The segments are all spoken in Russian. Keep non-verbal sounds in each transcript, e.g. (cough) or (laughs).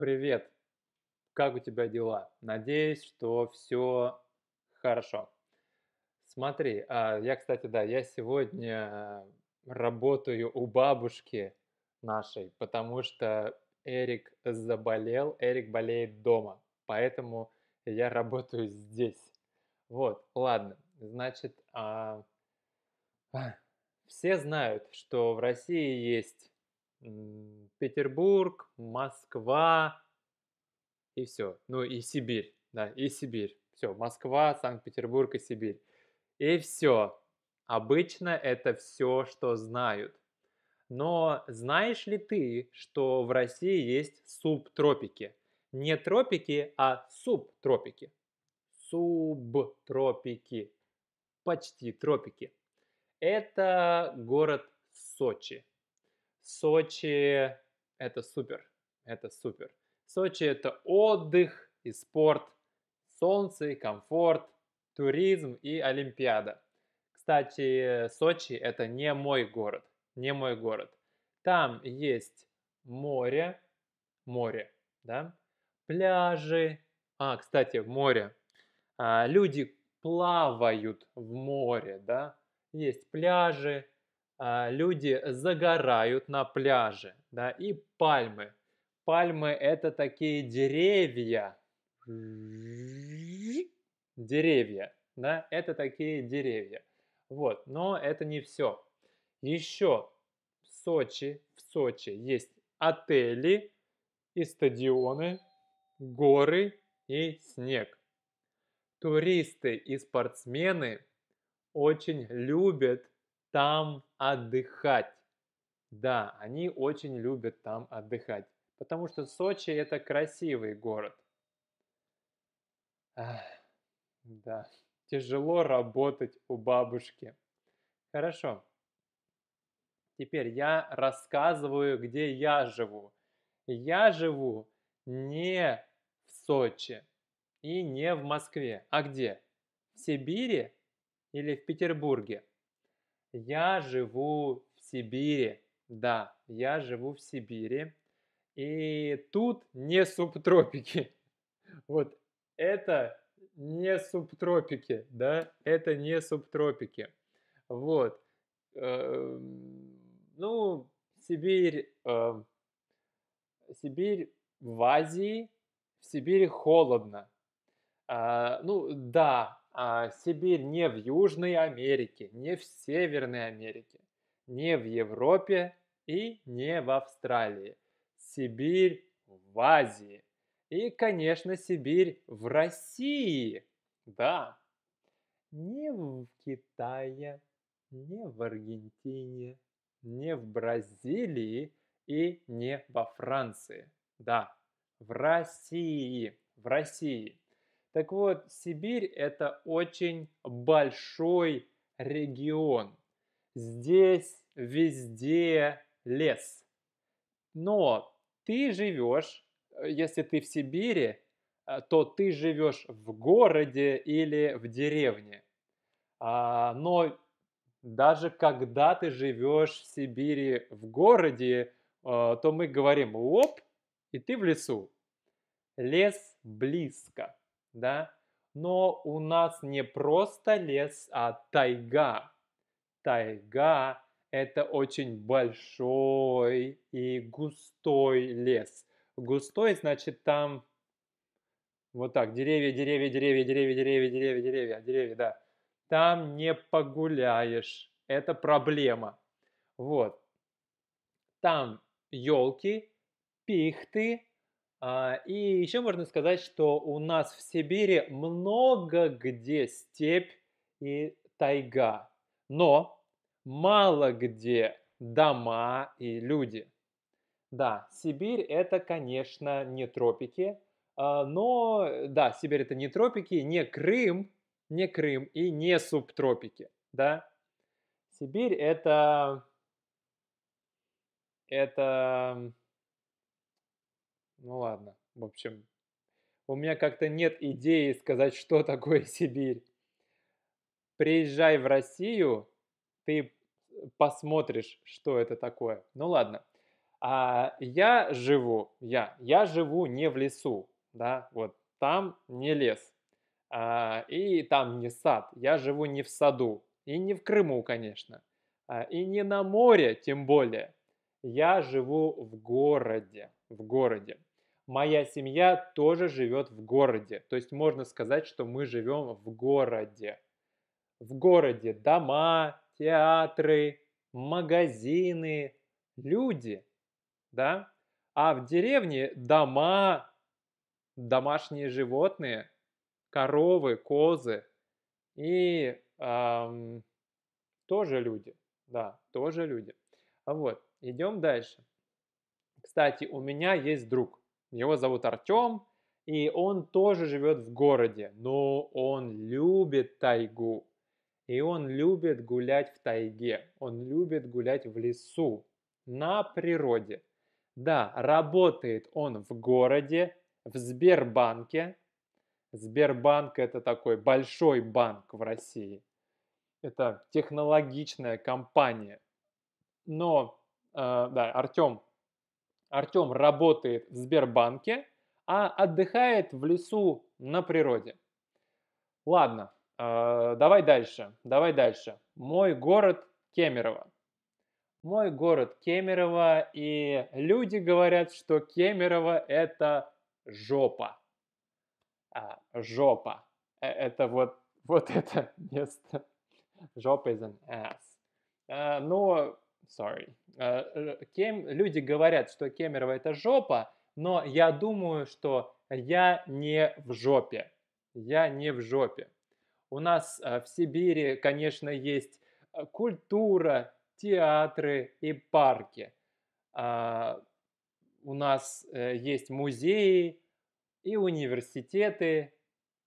Привет! Как у тебя дела? Надеюсь, что все хорошо. Смотри, а, я, кстати, да, я сегодня работаю у бабушки нашей, потому что Эрик заболел, Эрик болеет дома, поэтому я работаю здесь. Вот, ладно, значит, а, все знают, что в России есть Петербург, Москва и все. Ну и Сибирь, да, и Сибирь. Все, Москва, Санкт-Петербург и Сибирь. И все. Обычно это все, что знают. Но знаешь ли ты, что в России есть субтропики? Не тропики, а субтропики. Субтропики. Почти тропики. Это город Сочи. Сочи – это супер, это супер. Сочи – это отдых и спорт, солнце и комфорт, туризм и Олимпиада. Кстати, Сочи – это не мой город, не мой город. Там есть море, море, да, пляжи. А, кстати, море. А, люди плавают в море, да, есть пляжи, люди загорают на пляже, да, и пальмы. Пальмы это такие деревья, деревья, да, это такие деревья. Вот, но это не все. Еще в Сочи, в Сочи есть отели и стадионы, горы и снег. Туристы и спортсмены очень любят там отдыхать. Да, они очень любят там отдыхать, потому что Сочи это красивый город. Ах, да, тяжело работать у бабушки. Хорошо. Теперь я рассказываю, где я живу. Я живу не в Сочи и не в Москве. А где? В Сибири или в Петербурге? Я живу в Сибири. Да, я живу в Сибири. И тут не субтропики. (laughs) Вот это не субтропики, да, это не субтропики. Вот. Эм, ну, Сибирь, эм, Сибирь в Азии, в Сибири холодно. А, ну, да, а, Сибирь не в Южной Америке, не в Северной Америке, не в Европе и не в Австралии. Сибирь в Азии. И, конечно, Сибирь в России. Да. Не в Китае, не в Аргентине, не в Бразилии и не во Франции. Да, в России. В России. Так вот, Сибирь это очень большой регион. Здесь везде лес. Но ты живешь, э, если ты в Сибири, э, то ты живешь в городе или в деревне. А, но даже когда ты живешь в Сибири в городе, э, то мы говорим оп, и ты в лесу. Лес близко да, но у нас не просто лес, а тайга. Тайга – это очень большой и густой лес. Густой значит там вот так, деревья, деревья, деревья, деревья, деревья, деревья, деревья, деревья, да. Там не погуляешь, это проблема. Вот. Там елки, пихты, и еще можно сказать, что у нас в Сибири много где степь и тайга, но мало где дома и люди. Да, Сибирь это, конечно, не тропики, а, но да, Сибирь это не тропики, не Крым, не Крым и не субтропики, да. Сибирь это это ну ладно, в общем, у меня как-то нет идеи сказать, что такое (laughs) Сибирь. Приезжай в Россию, ты посмотришь, что это такое. Ну ладно. А я живу, я, я живу не в лесу, да, вот там не лес, а, и там не сад. Я живу не в саду, и не в Крыму, конечно, а, и не на море, тем более. Я живу в городе, в городе. Моя семья тоже живет в городе. То есть можно сказать, что мы живем в городе. В городе дома, театры, магазины, люди, да? А в деревне дома, домашние животные, коровы, козы и эм, тоже люди, да, тоже люди. Вот, идем дальше. Кстати, у меня есть друг, его зовут Артем, и он тоже живет в городе, но он любит тайгу. И он любит гулять в тайге, он любит гулять в лесу, на природе. Да, работает он в городе, в Сбербанке. Сбербанк это такой большой банк в России. Это технологичная компания. Но, э, да, Артем, Артем работает в Сбербанке, а отдыхает в лесу на природе. Ладно, э, давай дальше, давай дальше. Мой город Кемерово. Мой город Кемерово, и люди говорят, что Кемерово это жопа. А, жопа. Э, это вот, (laughs) вот это место. Жопа is an ass. А, но, sorry. А, кем, люди говорят, что Кемерово это жопа, но я думаю, что я не в жопе. Я не в жопе. У нас в Сибири, конечно, есть культура, театры и парки. А, у нас э, есть музеи и университеты,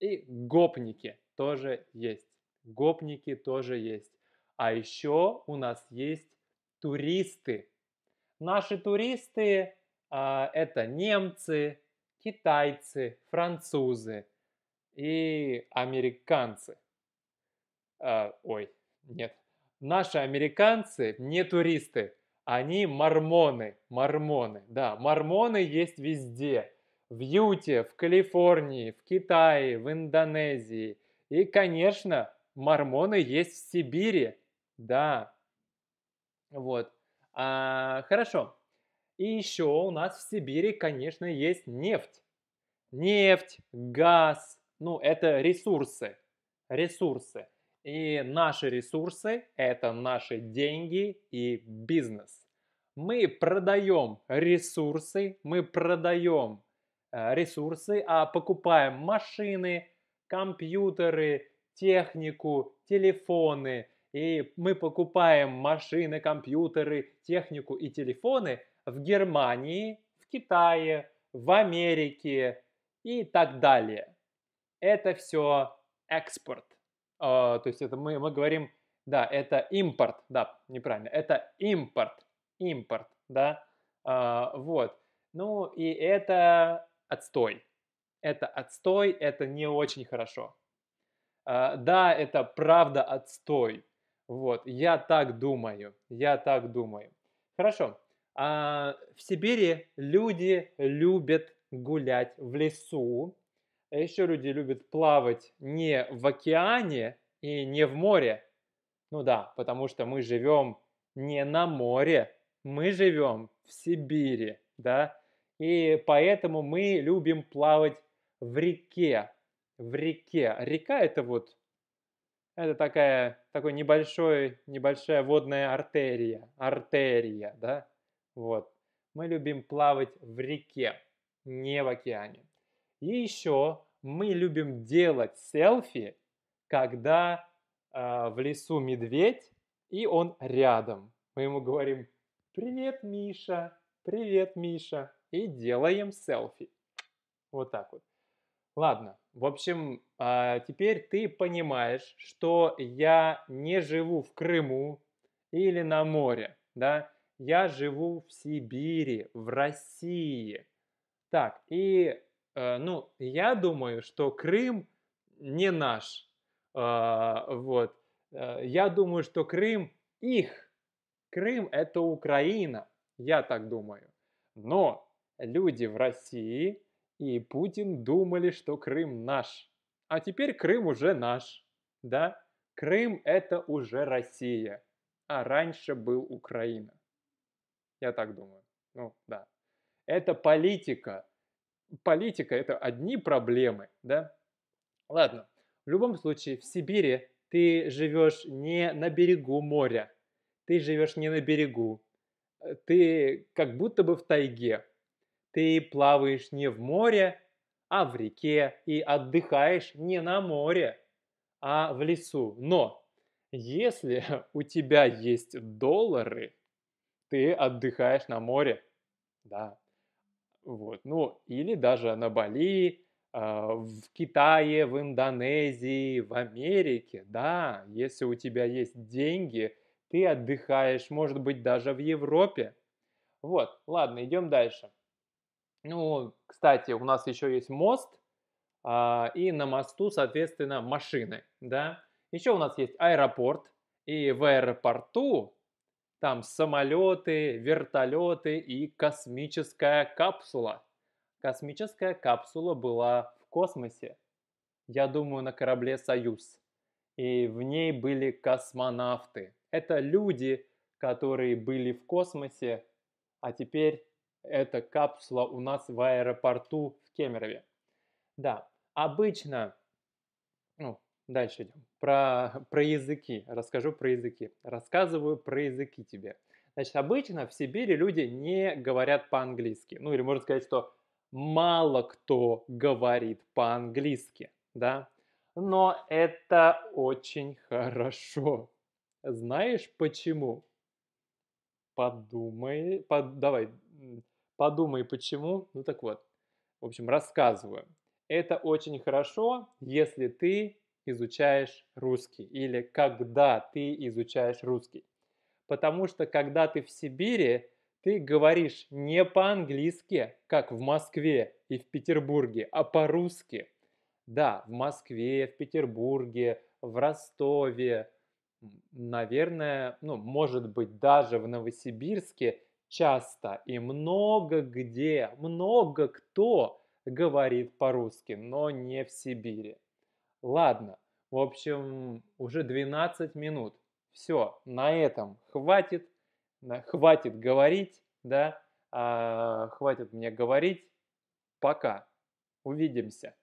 и гопники тоже есть. Гопники тоже есть. А еще у нас есть туристы. Наши туристы а, это немцы, китайцы, французы и американцы. А, ой, нет, Наши американцы не туристы, они мормоны, мормоны. Да, мормоны есть везде. В Юте, в Калифорнии, в Китае, в Индонезии. И, конечно, мормоны есть в Сибири. Да. Вот. А, хорошо. И еще у нас в Сибири, конечно, есть нефть. Нефть, газ. Ну, это ресурсы. Ресурсы. И наши ресурсы – это наши деньги и бизнес. Мы продаем ресурсы, мы продаем э, ресурсы, а покупаем машины, компьютеры, технику, телефоны. И мы покупаем машины, компьютеры, технику и телефоны в Германии, в Китае, в Америке и так далее. Это все экспорт. А, то есть это мы, мы говорим, да, это импорт, да, неправильно, это импорт, импорт, да, а, вот. Ну и это отстой, это отстой, это не очень хорошо. А, да, это правда отстой, вот, я так думаю, я так думаю. Хорошо, а в Сибири люди любят гулять в лесу, а еще люди любят плавать не в океане и не в море. Ну да, потому что мы живем не на море, мы живем в Сибири, да, и поэтому мы любим плавать в реке, в реке. Река это вот, это такая, такой небольшой, небольшая водная артерия, артерия, да, вот. Мы любим плавать в реке, не в океане. И еще мы любим делать селфи, когда э, в лесу медведь, и он рядом. Мы ему говорим «Привет, Миша! Привет, Миша!» и делаем селфи. Вот так вот. Ладно, в общем, э, теперь ты понимаешь, что я не живу в Крыму или на море, да? Я живу в Сибири, в России. Так, и Э, ну, я думаю, что Крым не наш. А, вот. Э, я думаю, что Крым их. Крым – это Украина. Я так думаю. Но люди в России и Путин думали, что Крым наш. А теперь Крым уже наш. Да? Крым это уже Россия. А раньше был Украина. Я так думаю. Ну, да. Это политика. Политика это одни проблемы, да? Ладно. В любом случае, в Сибири ты живешь не на берегу моря. Ты живешь не на берегу. Ты как будто бы в тайге. Ты плаваешь не в море, а в реке и отдыхаешь не на море, а в лесу. Но если (laughs) у тебя есть доллары, ты отдыхаешь на море. Да. Вот. Ну, или даже на Бали, а, в Китае, в Индонезии, в Америке. Да, если у тебя есть деньги, ты отдыхаешь, может быть, даже в Европе. Вот, ладно, идем дальше. Ну, кстати, у нас еще есть мост, а, и на мосту, соответственно, машины, да. Еще у нас есть аэропорт, и в аэропорту там самолеты, вертолеты и космическая капсула. Космическая капсула была в космосе, я думаю, на корабле «Союз». И в ней были космонавты. Это люди, которые были в космосе, а теперь эта капсула у нас в аэропорту в Кемерове. Да, обычно, ну, дальше идем, про, про языки, расскажу про языки. Рассказываю про языки тебе. Значит, обычно в Сибири люди не говорят по-английски. Ну, или можно сказать, что мало кто говорит по-английски, да. Но это очень хорошо. Знаешь почему? Подумай, под, давай, Подумай, почему. Ну так вот, в общем, рассказываю. Это очень хорошо, если ты изучаешь русский или когда ты изучаешь русский. Потому что когда ты в Сибири, ты говоришь не по-английски, как в Москве и в Петербурге, а по-русски. Да, в Москве, в Петербурге, в Ростове, наверное, ну, может быть, даже в Новосибирске часто и много где, много кто говорит по-русски, но не в Сибири. Ладно, в общем, уже 12 минут. Все, на этом хватит, хватит говорить, да, а, хватит мне говорить. Пока, увидимся.